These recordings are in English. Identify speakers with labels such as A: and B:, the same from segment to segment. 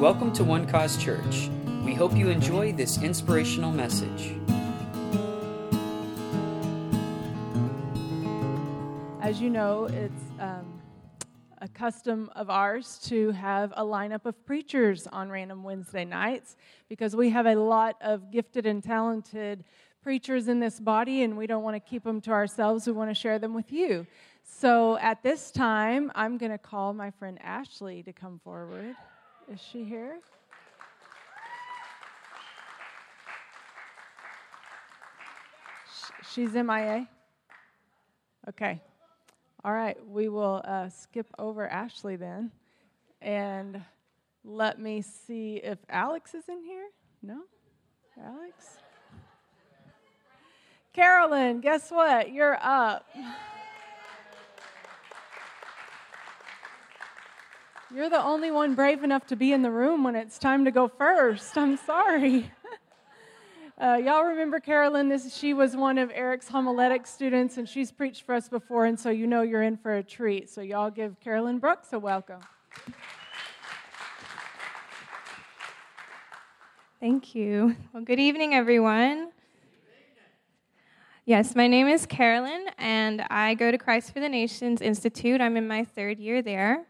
A: Welcome to One Cause Church. We hope you enjoy this inspirational message.
B: As you know, it's um, a custom of ours to have a lineup of preachers on random Wednesday nights because we have a lot of gifted and talented preachers in this body, and we don't want to keep them to ourselves. We want to share them with you. So at this time, I'm going to call my friend Ashley to come forward. Is she here? She's MIA? Okay. All right. We will uh, skip over Ashley then. And let me see if Alex is in here. No? Alex? Carolyn, guess what? You're up. You're the only one brave enough to be in the room when it's time to go first. I'm sorry. Uh, y'all remember Carolyn? This she was one of Eric's homiletic students, and she's preached for us before, and so you know you're in for a treat. So y'all give Carolyn Brooks a welcome.
C: Thank you. Well, good evening, everyone. Yes, my name is Carolyn, and I go to Christ for the Nations Institute. I'm in my third year there.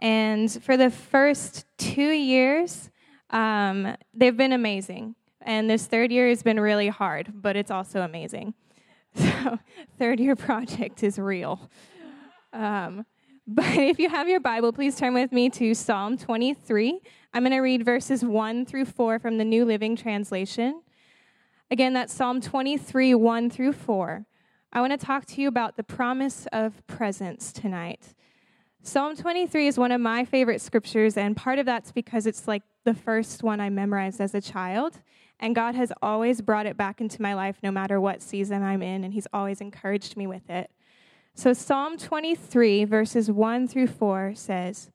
C: And for the first two years, um, they've been amazing. And this third year has been really hard, but it's also amazing. So, third year project is real. Um, but if you have your Bible, please turn with me to Psalm 23. I'm going to read verses 1 through 4 from the New Living Translation. Again, that's Psalm 23, 1 through 4. I want to talk to you about the promise of presence tonight. Psalm 23 is one of my favorite scriptures, and part of that's because it's like the first one I memorized as a child. And God has always brought it back into my life no matter what season I'm in, and He's always encouraged me with it. So, Psalm 23, verses 1 through 4 says,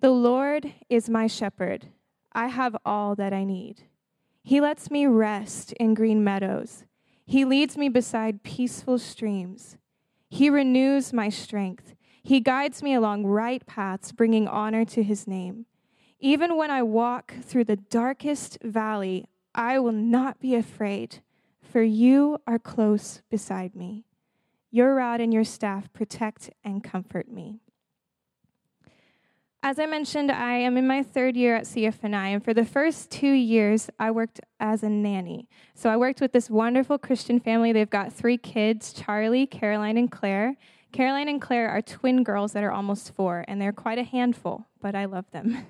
C: The Lord is my shepherd. I have all that I need. He lets me rest in green meadows. He leads me beside peaceful streams. He renews my strength. He guides me along right paths, bringing honor to his name. Even when I walk through the darkest valley, I will not be afraid, for you are close beside me. Your rod and your staff protect and comfort me. As I mentioned, I am in my third year at CFNI, and for the first two years, I worked as a nanny. So I worked with this wonderful Christian family. They've got three kids Charlie, Caroline, and Claire. Caroline and Claire are twin girls that are almost four, and they're quite a handful, but I love them.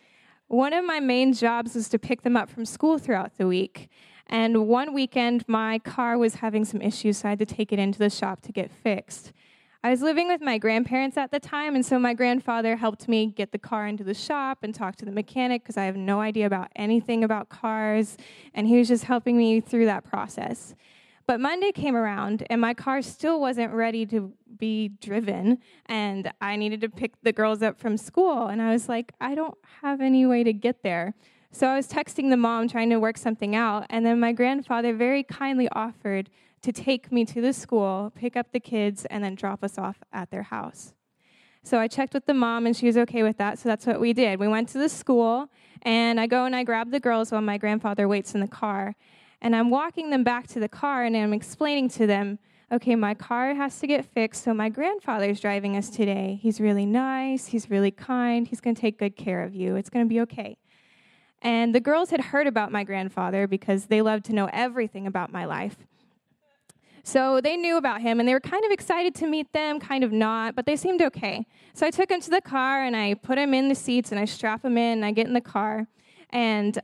C: One of my main jobs was to pick them up from school throughout the week. And one weekend, my car was having some issues, so I had to take it into the shop to get fixed. I was living with my grandparents at the time, and so my grandfather helped me get the car into the shop and talk to the mechanic because I have no idea about anything about cars, and he was just helping me through that process. But Monday came around, and my car still wasn't ready to be driven, and I needed to pick the girls up from school. And I was like, I don't have any way to get there. So I was texting the mom, trying to work something out, and then my grandfather very kindly offered to take me to the school, pick up the kids, and then drop us off at their house. So I checked with the mom, and she was okay with that, so that's what we did. We went to the school, and I go and I grab the girls while my grandfather waits in the car. And I'm walking them back to the car and I'm explaining to them, okay, my car has to get fixed, so my grandfather's driving us today. He's really nice, he's really kind, he's to take good care of you. It's to be okay. And the girls had heard about my grandfather because they loved to know everything about my life. So they knew about him and they were kind of excited to meet them, kind of not, but they seemed okay. So I took him to the car and I put him in the seats and I strap him in and I get in the car. And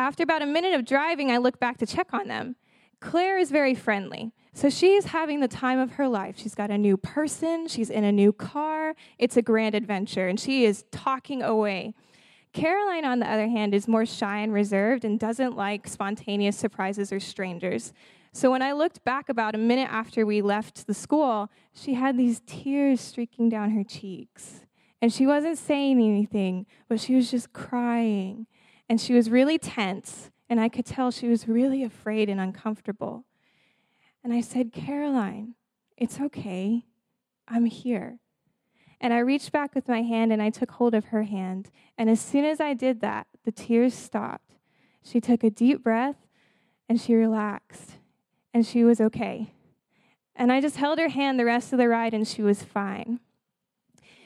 C: after about a minute of driving, I look back to check on them. Claire is very friendly. So she's having the time of her life. She's got a new person, she's in a new car. It's a grand adventure, and she is talking away. Caroline, on the other hand, is more shy and reserved and doesn't like spontaneous surprises or strangers. So when I looked back about a minute after we left the school, she had these tears streaking down her cheeks. And she wasn't saying anything, but she was just crying and she was really tense, and I could tell she was really afraid and uncomfortable. And I said, Caroline, it's okay. I'm here. And I reached back with my hand and I took hold of her hand. And as soon as I did that, the tears stopped. She took a deep breath and she relaxed and she was okay. And I just held her hand the rest of the ride and she was fine.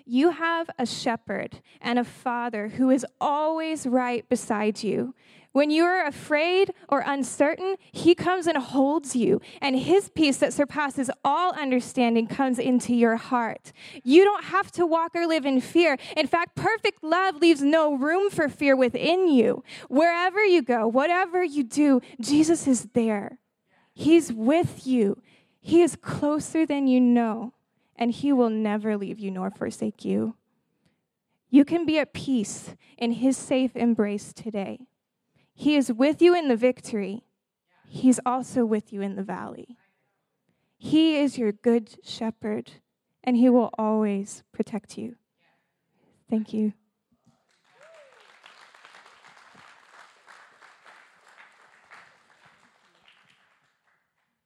C: You have a shepherd and a father who is always right beside you. When you are afraid or uncertain, he comes and holds you, and his peace that surpasses all understanding comes into your heart. You don't have to walk or live in fear. In fact, perfect love leaves no room for fear within you. Wherever you go, whatever you do, Jesus is there. He's with you. He is closer than you know, and he will never leave you nor forsake you. You can be at peace in his safe embrace today. He is with you in the victory, He's also with you in the valley. He is your good shepherd, and He will always protect you. Thank you.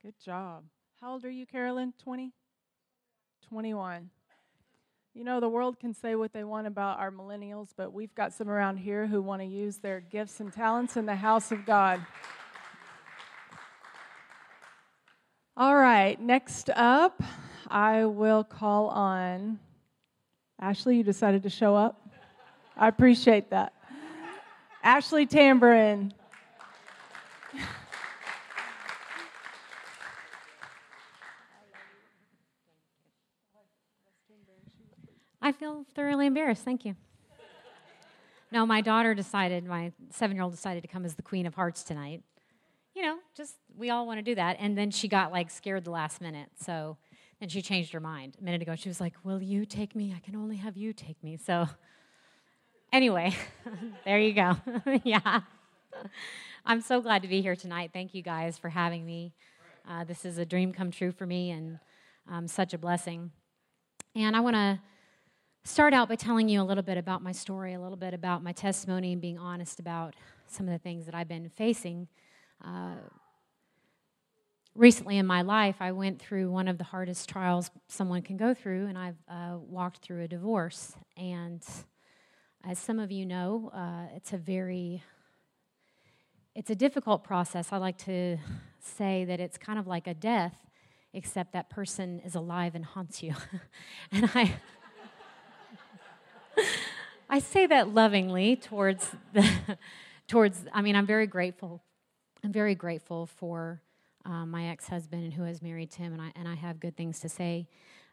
B: Good job. How old are you, Carolyn? 20? 21. You know, the world can say what they want about our millennials, but we've got some around here who want to use their gifts and talents in the house of God. All right, next up, I will call on Ashley. You decided to show up. I appreciate that. Ashley Tamborin.
D: I thoroughly embarrassed. Thank you. No, my daughter decided, my seven year old decided to come as the Queen of Hearts tonight. You know, just we all want to do that. And then she got like scared the last minute. So then she changed her mind. A minute ago, she was like, Will you take me? I can only have you take me. So anyway, there you go. yeah. I'm so glad to be here tonight. Thank you guys for having me. Uh, this is a dream come true for me and um, such a blessing. And I want to start out by telling you a little bit about my story, a little bit about my testimony, and being honest about some of the things that I've been facing. Uh, recently in my life, I went through one of the hardest trials someone can go through, and I've uh, walked through a divorce. And as some of you know, uh, it's a very it's a difficult process. I like to say that it's kind of like a death, except that person is alive and haunts you. and I I say that lovingly towards the, towards. I mean, I'm very grateful. I'm very grateful for um, my ex-husband and who has married him, and I and I have good things to say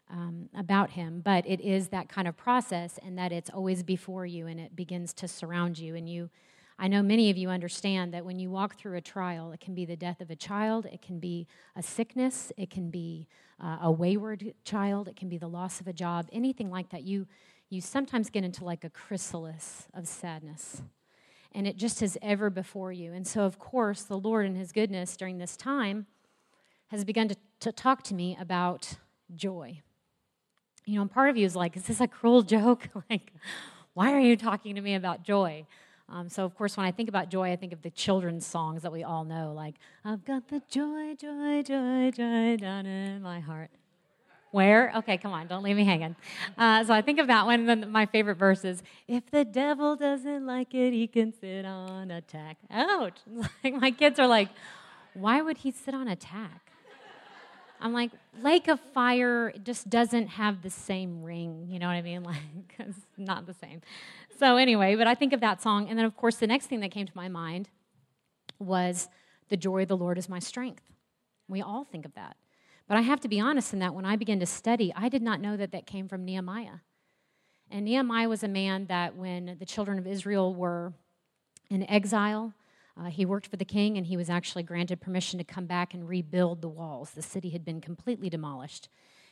D: um, about him. But it is that kind of process, and that it's always before you, and it begins to surround you, and you. I know many of you understand that when you walk through a trial, it can be the death of a child, it can be a sickness, it can be uh, a wayward child, it can be the loss of a job, anything like that. You you sometimes get into like a chrysalis of sadness. And it just is ever before you. And so, of course, the Lord, in His goodness during this time, has begun to, to talk to me about joy. You know, and part of you is like, is this a cruel joke? like, why are you talking to me about joy? Um, so, of course, when I think about joy, I think of the children's songs that we all know, like, I've got the joy, joy, joy, joy down in my heart. Where? Okay, come on, don't leave me hanging. Uh, so I think of that one. And then my favorite verse is, "If the devil doesn't like it, he can sit on a tack." Ouch! Like my kids are like, "Why would he sit on a tack?" I'm like, Lake of Fire just doesn't have the same ring. You know what I mean? Like, it's not the same. So anyway, but I think of that song, and then of course the next thing that came to my mind was, "The joy of the Lord is my strength." We all think of that. But I have to be honest in that when I began to study, I did not know that that came from Nehemiah. And Nehemiah was a man that when the children of Israel were in exile, uh, he worked for the king and he was actually granted permission to come back and rebuild the walls. The city had been completely demolished.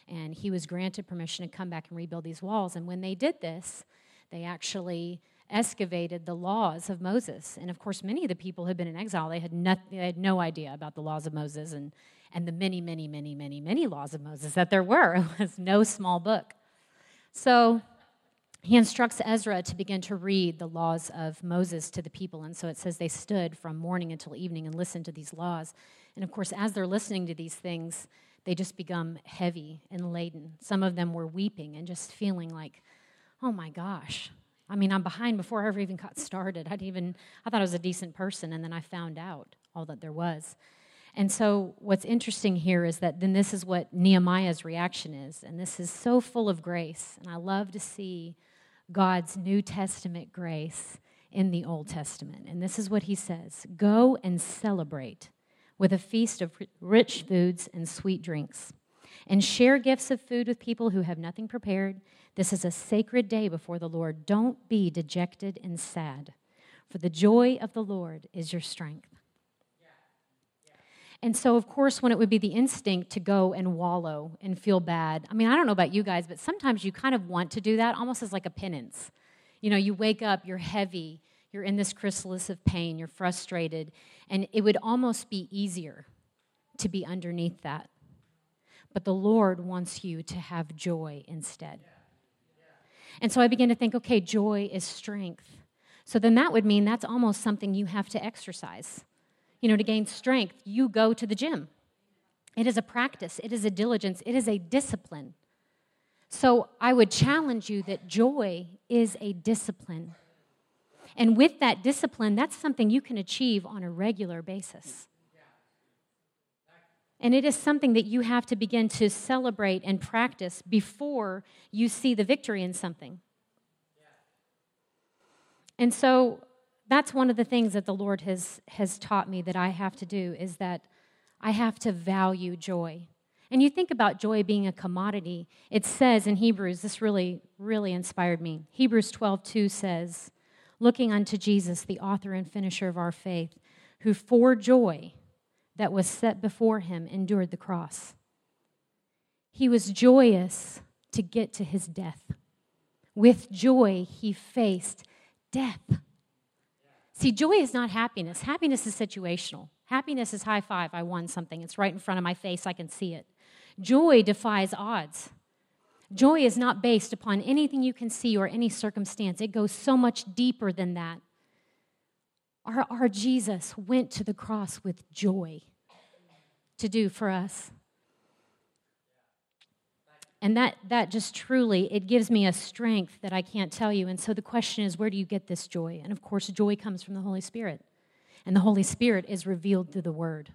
D: And he was granted permission to come back and rebuild these walls. And when they did this, they actually excavated the laws of Moses. And of course, many of the people had been in exile. They had, not, they had no idea about the laws of Moses and, and the many, many, many, many, many laws of Moses that there were. It was no small book. So he instructs Ezra to begin to read the laws of Moses to the people. And so it says they stood from morning until evening and listened to these laws. And of course, as they're listening to these things, they just become heavy and laden. Some of them were weeping and just feeling like, oh my gosh. I mean, I'm behind before I ever even got started. I'd even, I thought I was a decent person, and then I found out all that there was. And so, what's interesting here is that then this is what Nehemiah's reaction is. And this is so full of grace. And I love to see God's New Testament grace in the Old Testament. And this is what he says Go and celebrate with a feast of rich foods and sweet drinks, and share gifts of food with people who have nothing prepared. This is a sacred day before the Lord. Don't be dejected and sad, for the joy of the Lord is your strength. And so, of course, when it would be the instinct to go and wallow and feel bad, I mean, I don't know about you guys, but sometimes you kind of want to do that almost as like a penance. You know, you wake up, you're heavy, you're in this chrysalis of pain, you're frustrated, and it would almost be easier to be underneath that. But the Lord wants you to have joy instead. And so I began to think okay, joy is strength. So then that would mean that's almost something you have to exercise you know, to gain strength, you go to the gym. It is a practice, it is a diligence, it is a discipline. So I would challenge you that joy is a discipline. And with that discipline, that's something you can achieve on a regular basis. And it is something that you have to begin to celebrate and practice before you see the victory in something. And so that's one of the things that the Lord has, has taught me that I have to do is that I have to value joy. And you think about joy being a commodity. It says in Hebrews, this really, really inspired me. Hebrews 12, 2 says, Looking unto Jesus, the author and finisher of our faith, who for joy that was set before him endured the cross. He was joyous to get to his death. With joy, he faced death. See, joy is not happiness. Happiness is situational. Happiness is high five. I won something. It's right in front of my face. I can see it. Joy defies odds. Joy is not based upon anything you can see or any circumstance, it goes so much deeper than that. Our, our Jesus went to the cross with joy to do for us and that that just truly it gives me a strength that i can't tell you. And so the question is where do you get this joy? And of course joy comes from the holy spirit. And the holy spirit is revealed through the word.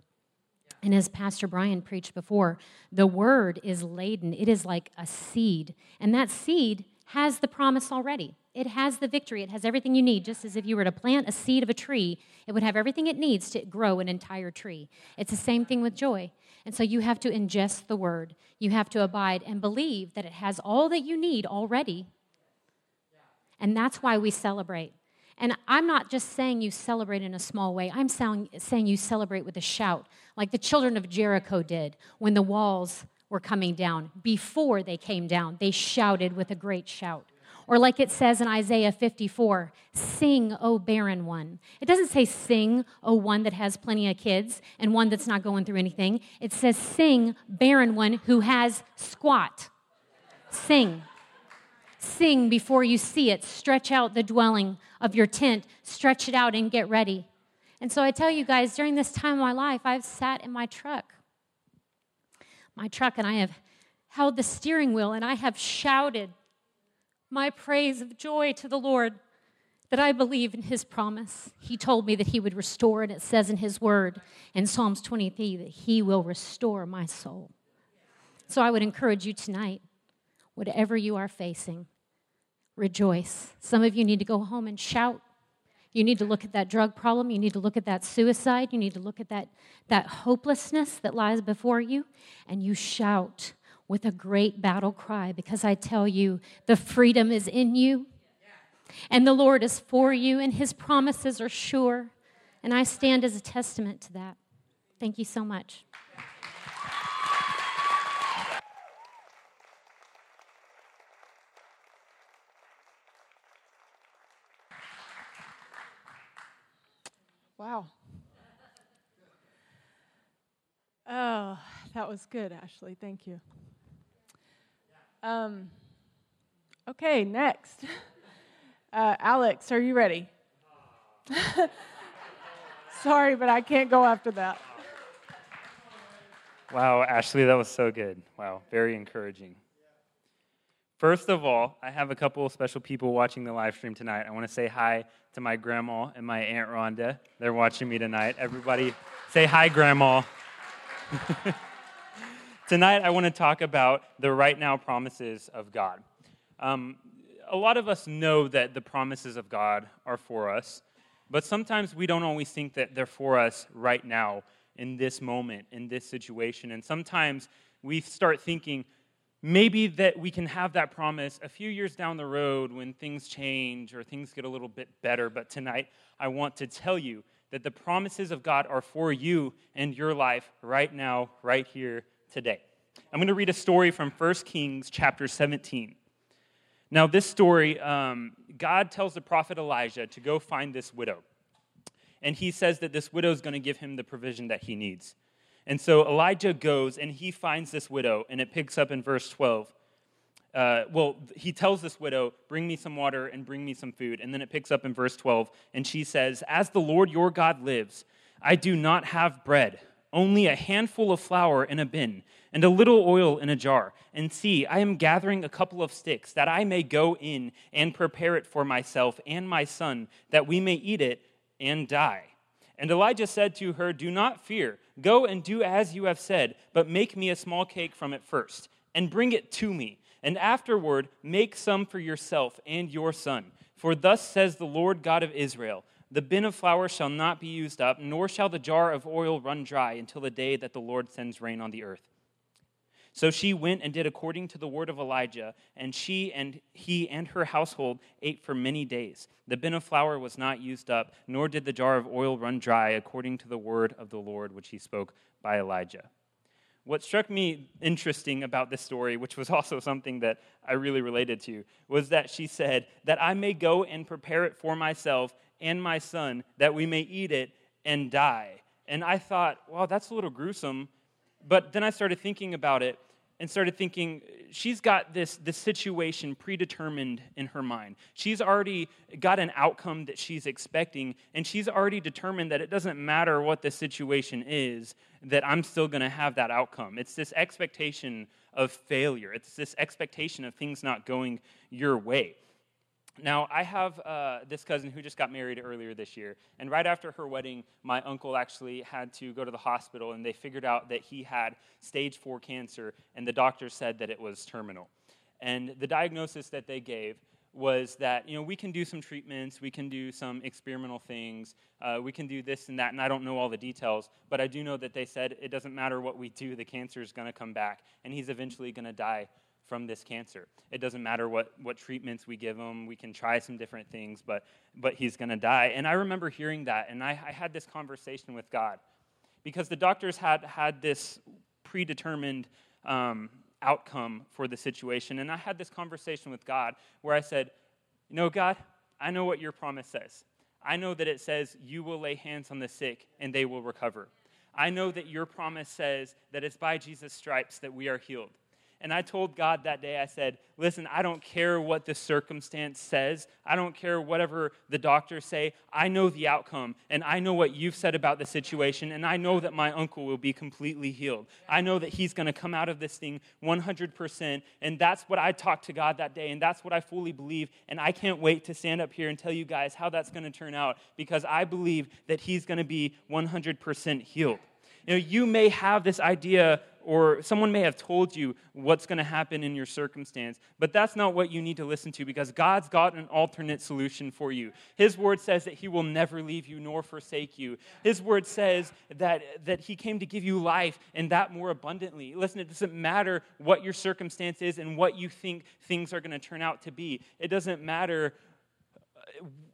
D: And as pastor brian preached before the word is laden. It is like a seed. And that seed has the promise already. It has the victory. It has everything you need. Just as if you were to plant a seed of a tree it would have everything it needs to grow an entire tree. It's the same thing with joy and so you have to ingest the word. You have to abide and believe that it has all that you need already. And that's why we celebrate. And I'm not just saying you celebrate in a small way, I'm saying, you celebrate with a shout, like the children of Jericho did when the walls were coming down. Before they came down, they shouted with a great shout. Or, like it says in Isaiah 54, sing, O barren one. It doesn't say sing, O one that has plenty of kids and one that's not going through anything. It says sing, barren one who has squat. Sing. Sing before you see it. Stretch out the dwelling of your tent, stretch it out and get ready. And so I tell you guys, during this time of my life, I've sat in my truck, my truck, and I have held the steering wheel and I have shouted my praise of joy to the Lord that I believe in his promise. He told me that he would restore, and it says in his word in Psalms 23 that he will restore my soul. So I would encourage you tonight, whatever you are facing, rejoice. Some of you need to go home and shout. You need to look at that drug problem. You need to look at that suicide. You need to look at that, that hopelessness that lies before you, and you shout with a great battle cry because I tell you, the freedom is in you, and the Lord is for you, and his promises are sure. And I stand as a testament to that. Thank you so much.
B: Wow. Oh, that was good, Ashley. Thank you. Um, okay, next. Uh, Alex, are you ready? Sorry, but I can't go after that.
E: Wow, Ashley, that was so good. Wow, very encouraging. First of all, I have a couple of special people watching the live stream tonight. I want to say hi to my grandma and my Aunt Rhonda. They're watching me tonight. Everybody say hi, Grandma. tonight, I want to talk about the right now promises of God. Um, a lot of us know that the promises of God are for us, but sometimes we don't always think that they're for us right now, in this moment, in this situation. And sometimes we start thinking, maybe that we can have that promise a few years down the road when things change or things get a little bit better. But tonight, I want to tell you that the promises of God are for you and your life right now, right here, today. I'm going to read a story from 1 Kings chapter 17. Now, this story, um, God tells the prophet Elijah to go find this widow. And he says that this widow is going to give him the provision that he needs. And so Elijah goes and he finds this widow, and it picks up in verse 12. Uh, well, he tells this widow, Bring me some water and bring me some food. And then it picks up in verse 12, and she says, As the Lord your God lives, I do not have bread, only a handful of flour in a bin, and a little oil in a jar. And see, I am gathering a couple of sticks, that I may go in and prepare it for myself and my son, that we may eat it and die. And Elijah said to her, Do not fear. Go and do as you have said, but make me a small cake from it first, and bring it to me. And afterward, make some for yourself and your son. For thus says the Lord God of Israel The bin of flour shall not be used up, nor shall the jar of oil run dry until the day that the Lord sends rain on the earth. So she went and did according to the word of Elijah, and she and he and her household ate for many days. The bin of flour was not used up, nor did the jar of oil run dry, according to the word of the Lord which he spoke by Elijah. What struck me interesting about this story, which was also something that I really related to, was that she said, That I may go and prepare it for myself and my son, that we may eat it and die. And I thought, wow, that's a little gruesome. But then I started thinking about it and started thinking she's got this, this situation predetermined in her mind. She's already got an outcome that she's expecting, and she's already determined that it doesn't matter what the situation is, that I'm still going to have that outcome. It's this expectation of failure, it's this expectation of things not going your way. Now, I have uh, this cousin who just got married earlier this year, and right after her wedding, my uncle actually had to go to the hospital, and they figured out that he had stage four cancer, and the doctor said that it was terminal. And the diagnosis that they gave was that you know we can do some treatments, we can do some experimental things, uh, we can do this and that, and I don't know all the details, but I do know that they said it doesn't matter what we do, the cancer is going to come back, and he's eventually going to die from this cancer. It doesn't matter what, what treatments we give him, we can try some different things, but, but he's going to die. And I remember hearing that, and I, I had this conversation with God because the doctors had had this predetermined um, outcome for the situation. And I had this conversation with God where I said, You know, God, I know what your promise says. I know that it says you will lay hands on the sick and they will recover. I know that your promise says that it's by Jesus' stripes that we are healed. And I told God that day, I said, listen, I don't care what the circumstance says. I don't care whatever the doctors say. I know the outcome, and I know what you've said about the situation, and I know that my uncle will be completely healed. I know that he's going to come out of this thing 100%, and that's what I talked to God that day, and that's what I fully believe. And I can't wait to stand up here and tell you guys how that's going to turn out because I believe that he's going to be 100% healed. You know, you may have this idea or someone may have told you what's going to happen in your circumstance, but that's not what you need to listen to because God's got an alternate solution for you. His word says that He will never leave you nor forsake you. His word says that, that He came to give you life and that more abundantly. Listen, it doesn't matter what your circumstance is and what you think things are going to turn out to be, it doesn't matter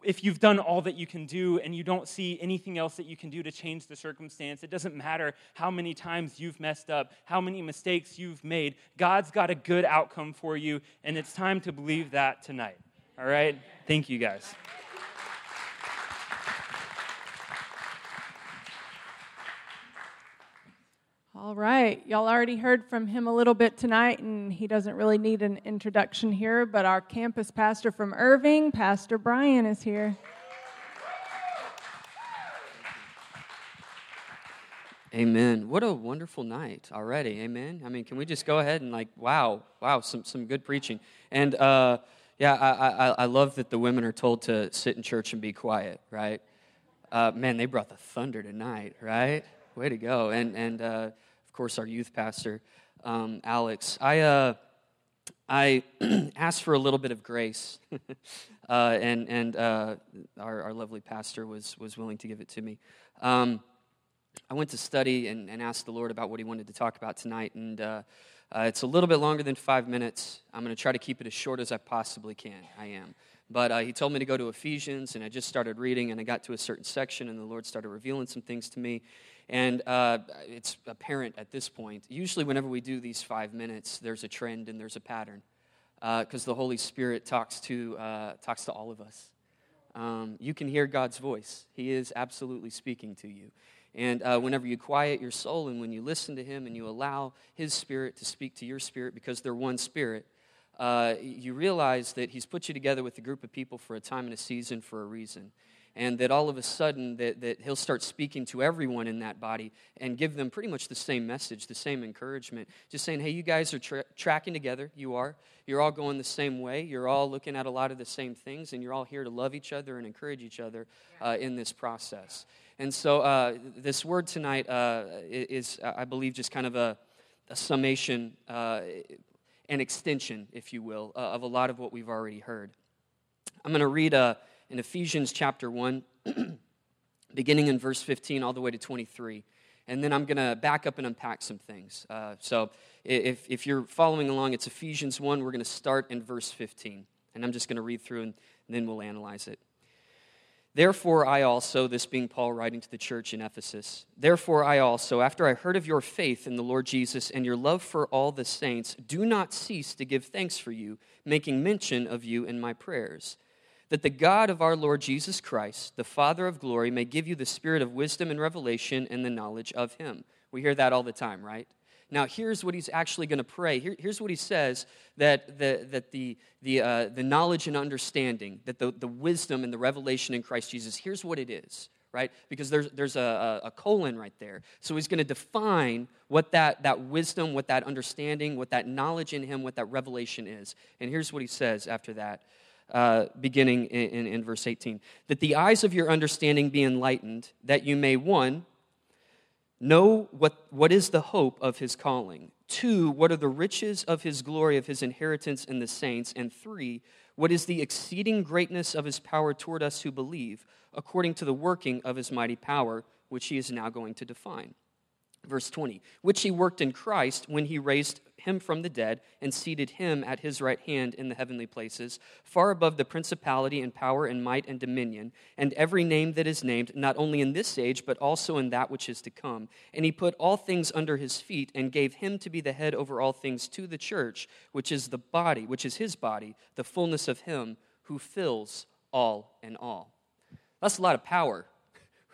E: if you've done all that you can do and you don't see anything else that you can do to change the circumstance, it doesn't matter how many times you've messed up, how many mistakes you've made. God's got a good outcome for you, and it's time to believe that tonight. All right? Thank you, guys.
B: All right. Y'all already heard from him a little bit tonight, and he doesn't really need an introduction here, but our campus pastor from Irving, Pastor Brian, is here.
A: Amen. What a wonderful night already. Amen. I mean, can we just go ahead and like, wow, wow, some some good preaching. And uh, yeah, I, I I love that the women are told to sit in church and be quiet. Right? Uh, man, they brought the thunder tonight. Right? Way to go. And and uh, course our youth pastor, um, Alex. I uh, I asked for a little bit of grace, uh, and and uh, our our lovely pastor was was willing to give it to me. Um, I went to study and, and, asked the Lord about what He wanted to talk about tonight, and uh, uh, it's a little bit longer than five minutes. I'm going to try to keep it as short as I possibly can. I am. But uh, He told me to go to Ephesians, and I just started reading, and I got to a certain section, and the Lord started revealing some things to me. And uh, it's apparent at this point. Usually, whenever we do these five minutes, there's a trend and there's a pattern because uh, the Holy Spirit talks to, uh, talks to all of us. Um, you can hear God's voice, He is absolutely speaking to you. And uh, whenever you quiet your soul and when you listen to Him and you allow His Spirit to speak to your spirit because they're one spirit, uh, you realize that He's put you together with a group of people for a time and a season for a reason. And that all of a sudden that, that He'll start speaking to everyone in that body and give them pretty much the same message, the same encouragement. Just saying, hey, you guys are tra- tracking together. You are. You're all going the same way. You're all looking at a lot of the same things, and you're all here to love each other and encourage each other uh, in this process. And so uh, this word tonight uh, is, I believe, just kind of a, a summation, uh, an extension, if you will, uh, of a lot of what we've already heard. I'm going to read uh, in Ephesians chapter 1, beginning in verse 15 all the way to 23. And then I'm going to back up and unpack some things. Uh, so if, if you're following along, it's Ephesians 1. We're going to start in verse 15. And I'm just going to read through and, and then we'll analyze it. Therefore, I also, this being Paul writing to the church in Ephesus, therefore, I also, after I heard of your faith in the Lord Jesus and your love for all the saints, do not cease to give thanks for you, making mention of you in my prayers, that the God of our Lord Jesus Christ, the Father of glory, may give you the spirit of wisdom and revelation and the knowledge of him. We hear that all the time, right? Now, here's what he's actually going to pray. Here, here's what he says that the, that the, the, uh, the knowledge and understanding, that the, the wisdom and the revelation in Christ Jesus, here's what it is, right? Because there's, there's a, a colon right there. So he's going to define what that, that wisdom, what that understanding, what that knowledge in him, what that revelation is. And here's what he says after that. Uh, beginning in, in, in verse 18 that the eyes of your understanding be enlightened that you may one Know what, what is the hope of his calling. Two, what are the riches of his glory, of his inheritance in the saints. And three, what is the exceeding greatness of his power toward us who believe, according to the working of his mighty power, which he is now going to define. Verse 20, which he worked in Christ when he raised him from the dead and seated him at his right hand in the heavenly places, far above the principality and power and might and dominion, and every name that is named, not only in this age, but also in that which is to come. And he put all things under his feet and gave him to be the head over all things to the church, which is the body, which is his body, the fullness of him who fills all in all. That's a lot of power,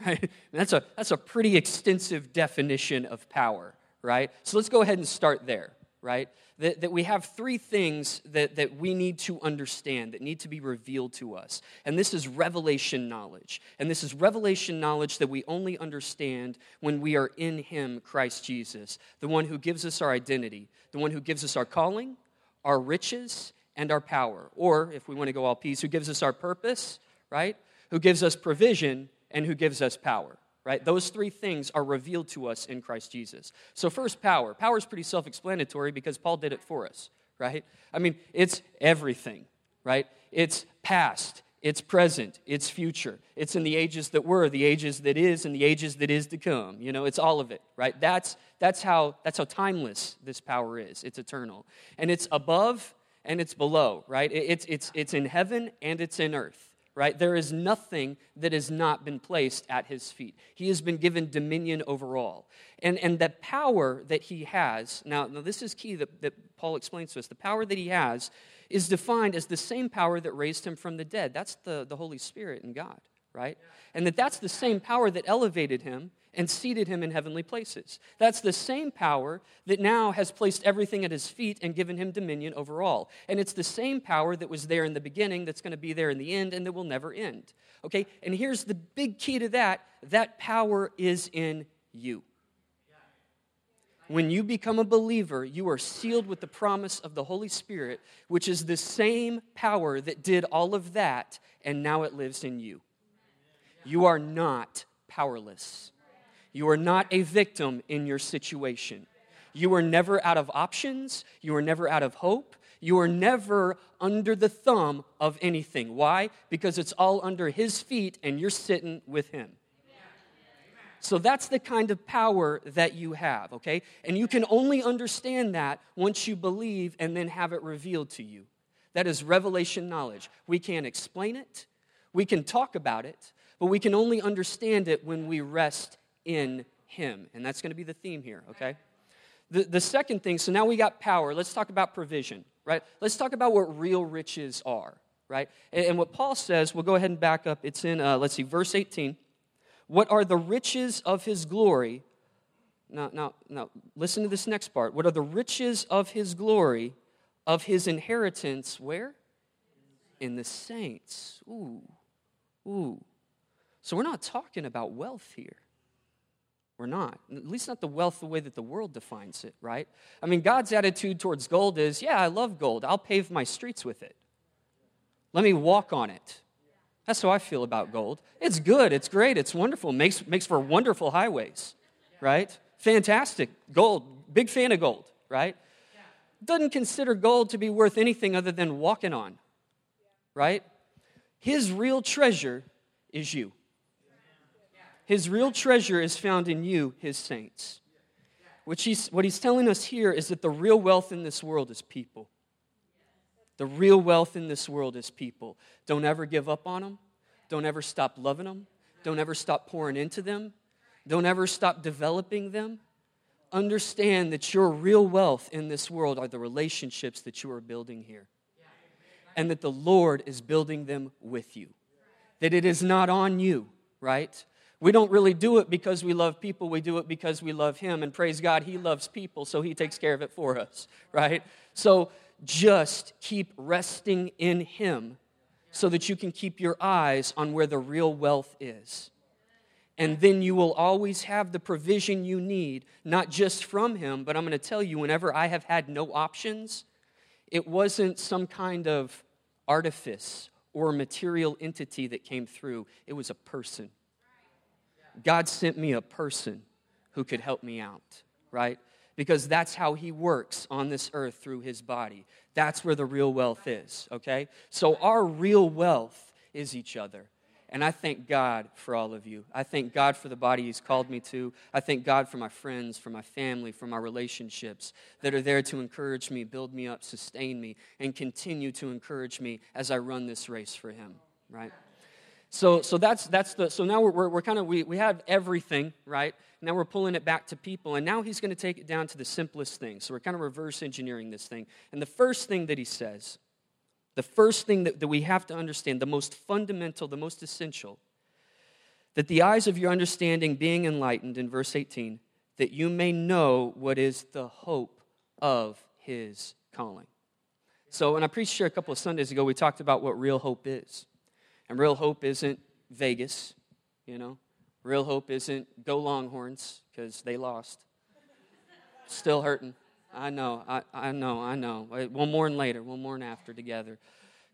A: right? That's a, that's a pretty extensive definition of power, right? So let's go ahead and start there right? That, that we have three things that, that we need to understand, that need to be revealed to us. And this is revelation knowledge. And this is revelation knowledge that we only understand when we are in Him, Christ Jesus, the one who gives us our identity, the one who gives us our calling, our riches, and our power. Or, if we want to go all peace, who gives us our purpose, right? Who gives us provision, and who gives us power right? Those three things are revealed to us in Christ Jesus. So, first, power. Power is pretty self explanatory because Paul did it for us, right? I mean, it's everything, right? It's past, it's present, it's future. It's in the ages that were, the ages that is, and the ages that is to come. You know, it's all of it, right? That's, that's, how, that's how timeless this power is. It's eternal. And it's above and it's below, right? It's, it's, it's in heaven and it's in earth right? There is nothing that has not been placed at his feet. He has been given dominion over all. And, and the power that he has, now, now this is key that, that Paul explains to us. The power that he has is defined as the same power that raised him from the dead. That's the, the Holy Spirit in God, right? And that that's the same power that elevated him and seated him in heavenly places. That's the same power that now has placed everything at his feet and given him dominion over all. And it's the same power that was there in the beginning that's going to be there in the end and that will never end. Okay? And here's the big key to that that power is in you. When you become a believer, you are sealed with the promise of the Holy Spirit, which is the same power that did all of that, and now it lives in you. You are not powerless. You are not a victim in your situation. You are never out of options. You are never out of hope. You are never under the thumb of anything. Why? Because it's all under His feet and you're sitting with Him. So that's the kind of power that you have, okay? And you can only understand that once you believe and then have it revealed to you. That is revelation knowledge. We can't explain it, we can talk about it, but we can only understand it when we rest in Him. And that's going to be the theme here, okay? The, the second thing, so now we got power. Let's talk about provision, right? Let's talk about what real riches are, right? And, and what Paul says, we'll go ahead and back up. It's in, uh, let's see, verse 18. What are the riches of his glory? Now, now, now, listen to this next part. What are the riches of his glory, of his inheritance, where? In the saints. Ooh, ooh. So we're not talking about wealth here. We're not. At least not the wealth the way that the world defines it, right? I mean, God's attitude towards gold is yeah, I love gold. I'll pave my streets with it. Let me walk on it. That's how I feel about gold. It's good, it's great, it's wonderful, makes, makes for wonderful highways, right? Fantastic. Gold, big fan of gold, right? Doesn't consider gold to be worth anything other than walking on, right? His real treasure is you. His real treasure is found in you, his saints. Which he's, what he's telling us here is that the real wealth in this world is people. The real wealth in this world is people. Don't ever give up on them. Don't ever stop loving them. Don't ever stop pouring into them. Don't ever stop developing them. Understand that your real wealth in this world are the relationships that you are building here. And that the Lord is building them with you. That it is not on you, right? We don't really do it because we love people. We do it because we love Him. And praise God, He loves people, so He takes care of it for us, right? So just keep resting in Him so that you can keep your eyes on where the real wealth is. And then you will always have the provision you need, not just from Him, but I'm going to tell you, whenever I have had no options, it wasn't some kind of artifice or material entity that came through, it was a person. God sent me a person who could help me out, right? because that's how he works on this earth through his body. That's where the real wealth is, okay? So our real wealth is each other. And I thank God for all of you. I thank God for the body He's called me to. I thank God for my friends, for my family, for my relationships that are there to encourage me, build me up, sustain me, and continue to encourage me as I run this race for Him, right? So, so that's, that's the, so now we're, we're, kind of, we, we have everything, right? Now we're pulling it back to people, and now he's going to take it down to the simplest thing. So we're kind of reverse engineering this thing. And the first thing that he says, the first thing that, that we have to understand, the most fundamental, the most essential, that the eyes of your understanding being enlightened in verse 18, that you may know what is the hope of his calling. So, when I preached here a couple of Sundays ago, we talked about what real hope is. And real hope isn't Vegas, you know. Real hope isn't go Longhorns because they lost. Still hurting. I know, I, I know, I know. We'll mourn later. We'll mourn after together.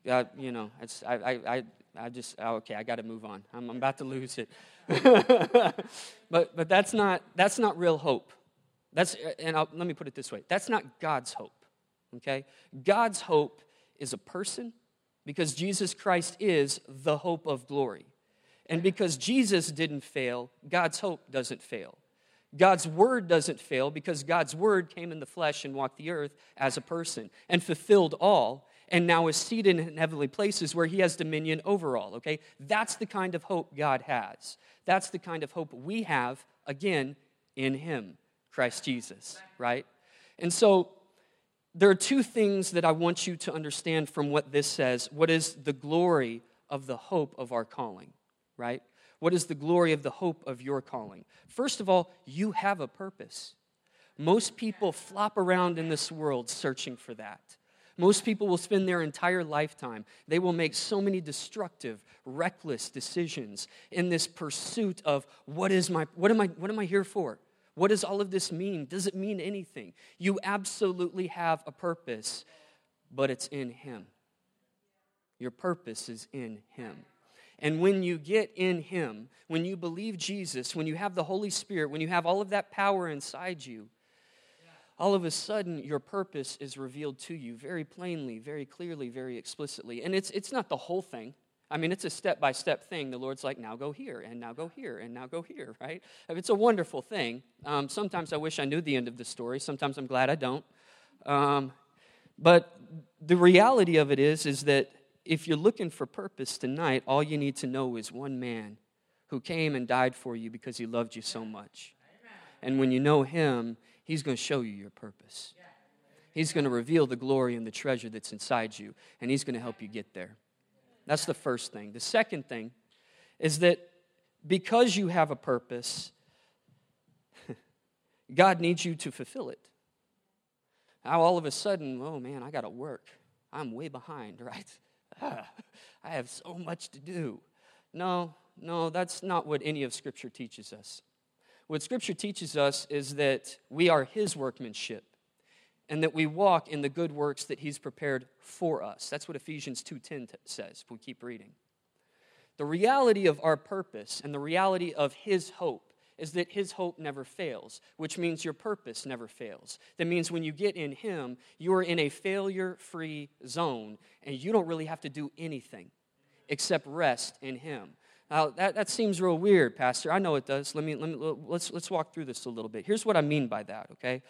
A: Uh, you know, it's, I, I, I, I just, oh, okay, I got to move on. I'm, I'm about to lose it. but, but that's not, that's not real hope. That's, and I'll, let me put it this way that's not God's hope, okay? God's hope is a person because Jesus Christ is the hope of glory. And because Jesus didn't fail, God's hope doesn't fail. God's word doesn't fail because God's word came in the flesh and walked the earth as a person and fulfilled all and now is seated in heavenly places where he has dominion over all, okay? That's the kind of hope God has. That's the kind of hope we have, again, in him, Christ Jesus, right? And so there are two things that I want you to understand from what this says. What is the glory of the hope of our calling, right? What is the glory of the hope of your calling? First of all, you have a purpose. Most people flop around in this world searching for that. Most people will spend their entire lifetime. They will make so many destructive, reckless decisions in this pursuit of what is my what am I what am I here for? What does all of this mean? Does it mean anything? You absolutely have a purpose, but it's in Him. Your purpose is in Him. And when you get in Him, when you believe Jesus, when you have the Holy Spirit, when you have all of that power inside you, all of a sudden your purpose is revealed to you very plainly, very clearly, very explicitly. And it's, it's not the whole thing. I mean, it's a step by step thing. The Lord's like, now go here, and now go here, and now go here, right? It's a wonderful thing. Um, sometimes I wish I knew the end of the story. Sometimes I'm glad I don't. Um, but the reality of it is, is that if you're looking for purpose tonight, all you need to know is one man who came and died for you because he loved you so much. And when you know him, he's going to show you your purpose. He's going to reveal the glory and the treasure that's inside you, and he's going to help you get there. That's the first thing. The second thing is that because you have a purpose, God needs you to fulfill it. Now, all of a sudden, oh man, I got to work. I'm way behind, right? I have so much to do. No, no, that's not what any of Scripture teaches us. What Scripture teaches us is that we are His workmanship and that we walk in the good works that he's prepared for us. That's what Ephesians 2:10 says. If We keep reading. The reality of our purpose and the reality of his hope is that his hope never fails, which means your purpose never fails. That means when you get in him, you are in a failure-free zone and you don't really have to do anything except rest in him. Now, that, that seems real weird, Pastor. I know it does. Let me, let me, let's, let's walk through this a little bit. Here's what I mean by that, okay?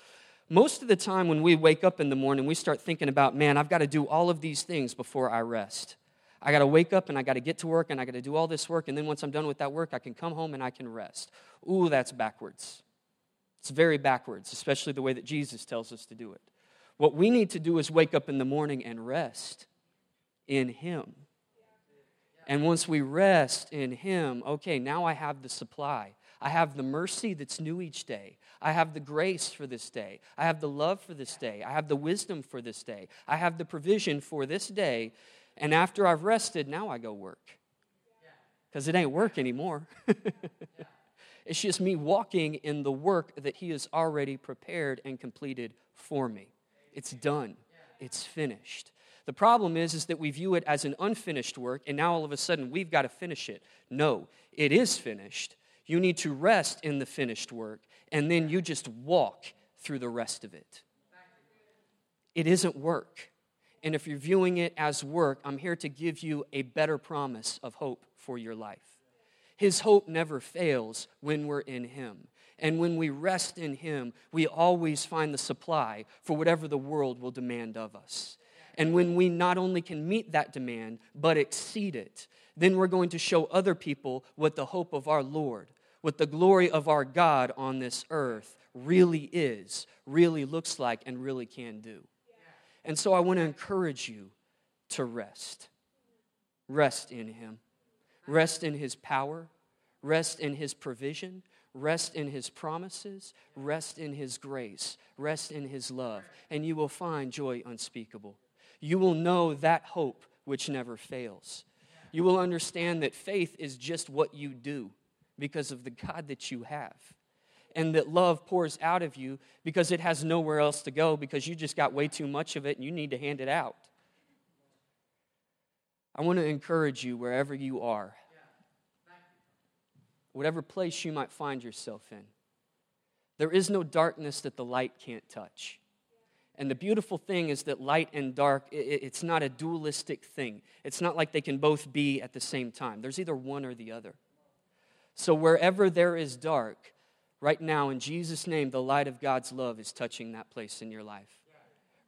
A: Most of the time, when we wake up in the morning, we start thinking about, man, I've got to do all of these things before I rest. I got to wake up and I got to get to work and I got to do all this work. And then once I'm done with that work, I can come home and I can rest. Ooh, that's backwards. It's very backwards, especially the way that Jesus tells us to do it. What we need to do is wake up in the morning and rest in Him. And once we rest in Him, okay, now I have the supply. I have the mercy that's new each day. I have the grace for this day. I have the love for this day. I have the wisdom for this day. I have the provision for this day. And after I've rested, now I go work. Because it ain't work anymore. it's just me walking in the work that He has already prepared and completed for me. It's done, it's finished. The problem is, is that we view it as an unfinished work, and now all of a sudden we've got to finish it. No, it is finished. You need to rest in the finished work, and then you just walk through the rest of it. It isn't work. And if you're viewing it as work, I'm here to give you a better promise of hope for your life. His hope never fails when we're in Him. And when we rest in Him, we always find the supply for whatever the world will demand of us. And when we not only can meet that demand, but exceed it, then we're going to show other people what the hope of our Lord, what the glory of our God on this earth really is, really looks like, and really can do. And so I want to encourage you to rest. Rest in Him, rest in His power, rest in His provision, rest in His promises, rest in His grace, rest in His love, and you will find joy unspeakable. You will know that hope which never fails. You will understand that faith is just what you do because of the God that you have. And that love pours out of you because it has nowhere else to go because you just got way too much of it and you need to hand it out. I want to encourage you wherever you are, whatever place you might find yourself in. There is no darkness that the light can't touch. And the beautiful thing is that light and dark, it's not a dualistic thing. It's not like they can both be at the same time. There's either one or the other. So wherever there is dark, right now, in Jesus' name, the light of God's love is touching that place in your life.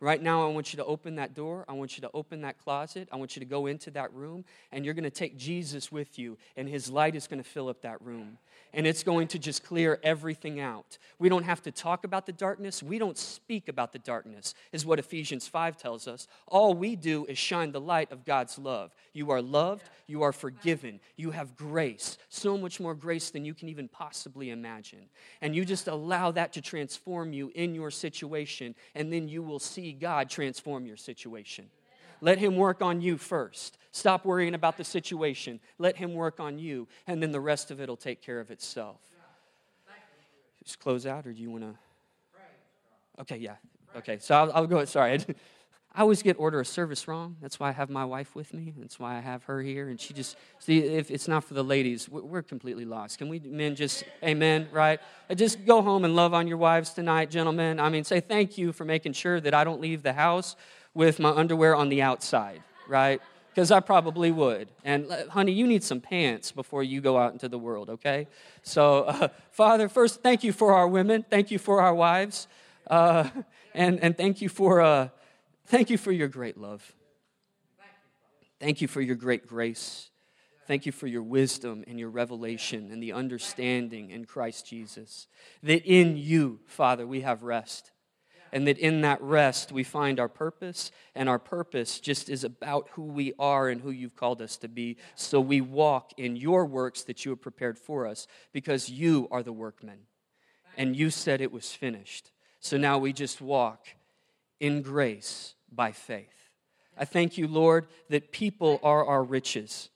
A: Right now, I want you to open that door. I want you to open that closet. I want you to go into that room, and you're going to take Jesus with you, and his light is going to fill up that room and it's going to just clear everything out. We don't have to talk about the darkness. We don't speak about the darkness, is what Ephesians 5 tells us. All we do is shine the light of God's love. You are loved, you are forgiven, you have grace, so much more grace than you can even possibly imagine. And you just allow that to transform you in your situation, and then you will see God transform your situation. Let Him work on you first. Stop worrying about the situation. Let Him work on you, and then the rest of it will take care of itself. just close out, or do you want to? Okay, yeah. Okay, so I'll, I'll go. Sorry. I always get order of service wrong. That's why I have my wife with me. That's why I have her here. And she just, see, if it's not for the ladies, we're completely lost. Can we men just, amen, right? Just go home and love on your wives tonight, gentlemen. I mean, say thank you for making sure that I don't leave the house with my underwear on the outside, right? Because I probably would. And uh, honey, you need some pants before you go out into the world, okay? So, uh, Father, first, thank you for our women. Thank you for our wives. Uh, and, and thank you for. Uh, Thank you for your great love. Thank you for your great grace. Thank you for your wisdom and your revelation and the understanding in Christ Jesus. That in you, Father, we have rest. And that in that rest we find our purpose, and our purpose just is about who we are and who you've called us to be. So we walk in your works that you have prepared for us because you are the workman. And you said it was finished. So now we just walk in grace by faith. I thank you, Lord, that people are our riches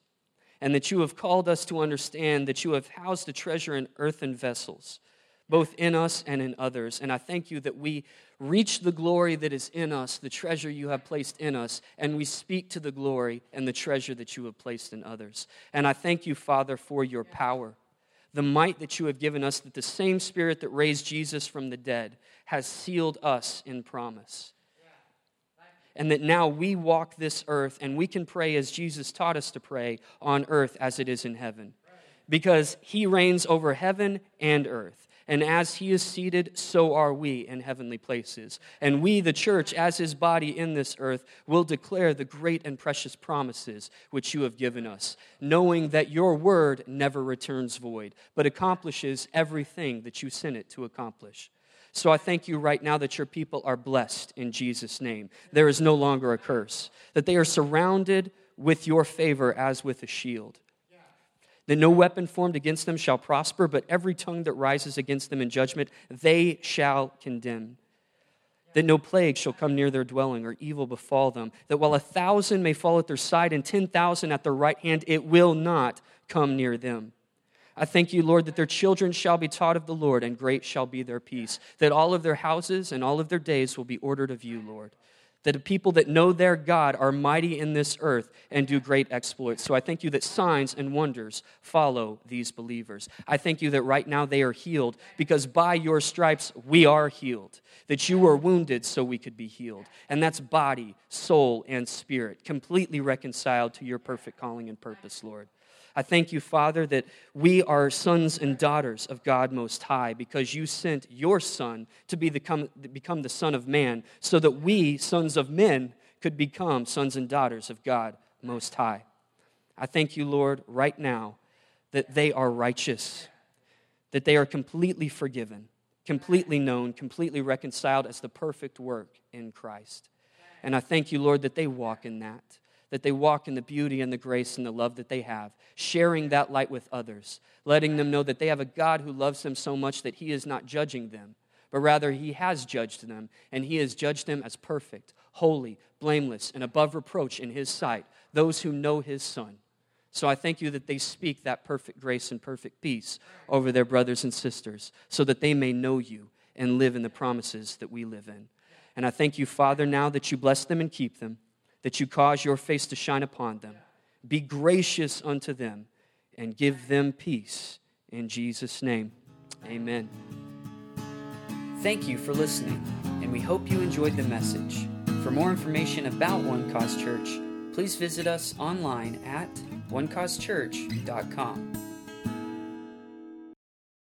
A: and that you have called us to understand that you have housed a treasure in earthen vessels, both in us and in others. And I thank you that we reach the glory that is in us, the treasure you have placed in us, and we speak to the glory and the treasure that you have placed in others. And I thank you, Father, for your power, the might that you have given us, that the same Spirit that raised Jesus from the dead has sealed us in promise and that now we walk this earth and we can pray as Jesus taught us to pray on earth as it is in heaven. Because he reigns over heaven and earth. And as he is seated, so are we in heavenly places. And we, the church, as his body in this earth, will declare the great and precious promises which you have given us, knowing that your word never returns void, but accomplishes everything that you sent it to accomplish. So I thank you right now that your people are blessed in Jesus' name. There is no longer a curse, that they are surrounded with your favor as with a shield. That no weapon formed against them shall prosper, but every tongue that rises against them in judgment, they shall condemn. That no plague shall come near their dwelling or evil befall them. That while a thousand may fall at their side and ten thousand at their right hand, it will not come near them. I thank you, Lord, that their children shall be taught of the Lord, and great shall be their peace. That all of their houses and all of their days will be ordered of you, Lord. That the people that know their God are mighty in this earth and do great exploits. So I thank you that signs and wonders follow these believers. I thank you that right now they are healed because by your stripes we are healed. That you were wounded so we could be healed. And that's body, soul, and spirit, completely reconciled to your perfect calling and purpose, Lord. I thank you, Father, that we are sons and daughters of God Most High because you sent your Son to be the, become the Son of Man so that we, sons of men, could become sons and daughters of God Most High. I thank you, Lord, right now that they are righteous, that they are completely forgiven, completely known, completely reconciled as the perfect work in Christ. And I thank you, Lord, that they walk in that that they walk in the beauty and the grace and the love that they have, sharing that light with others, letting them know that they have a God who loves them so much that He is not judging them, but rather He has judged them, and He has judged them as perfect, holy, blameless, and above reproach in His sight, those who know His Son. So I thank you that they speak that perfect grace and perfect peace over their brothers and sisters, so that they may know you and live in the promises that we live in. And I thank you, Father, now that you bless them and keep them that you cause your face to shine upon them. Be gracious unto them and give them peace. In Jesus' name, amen. Thank you for listening, and we hope you enjoyed the message. For more information about One Cause Church, please visit us online at onecausechurch.com.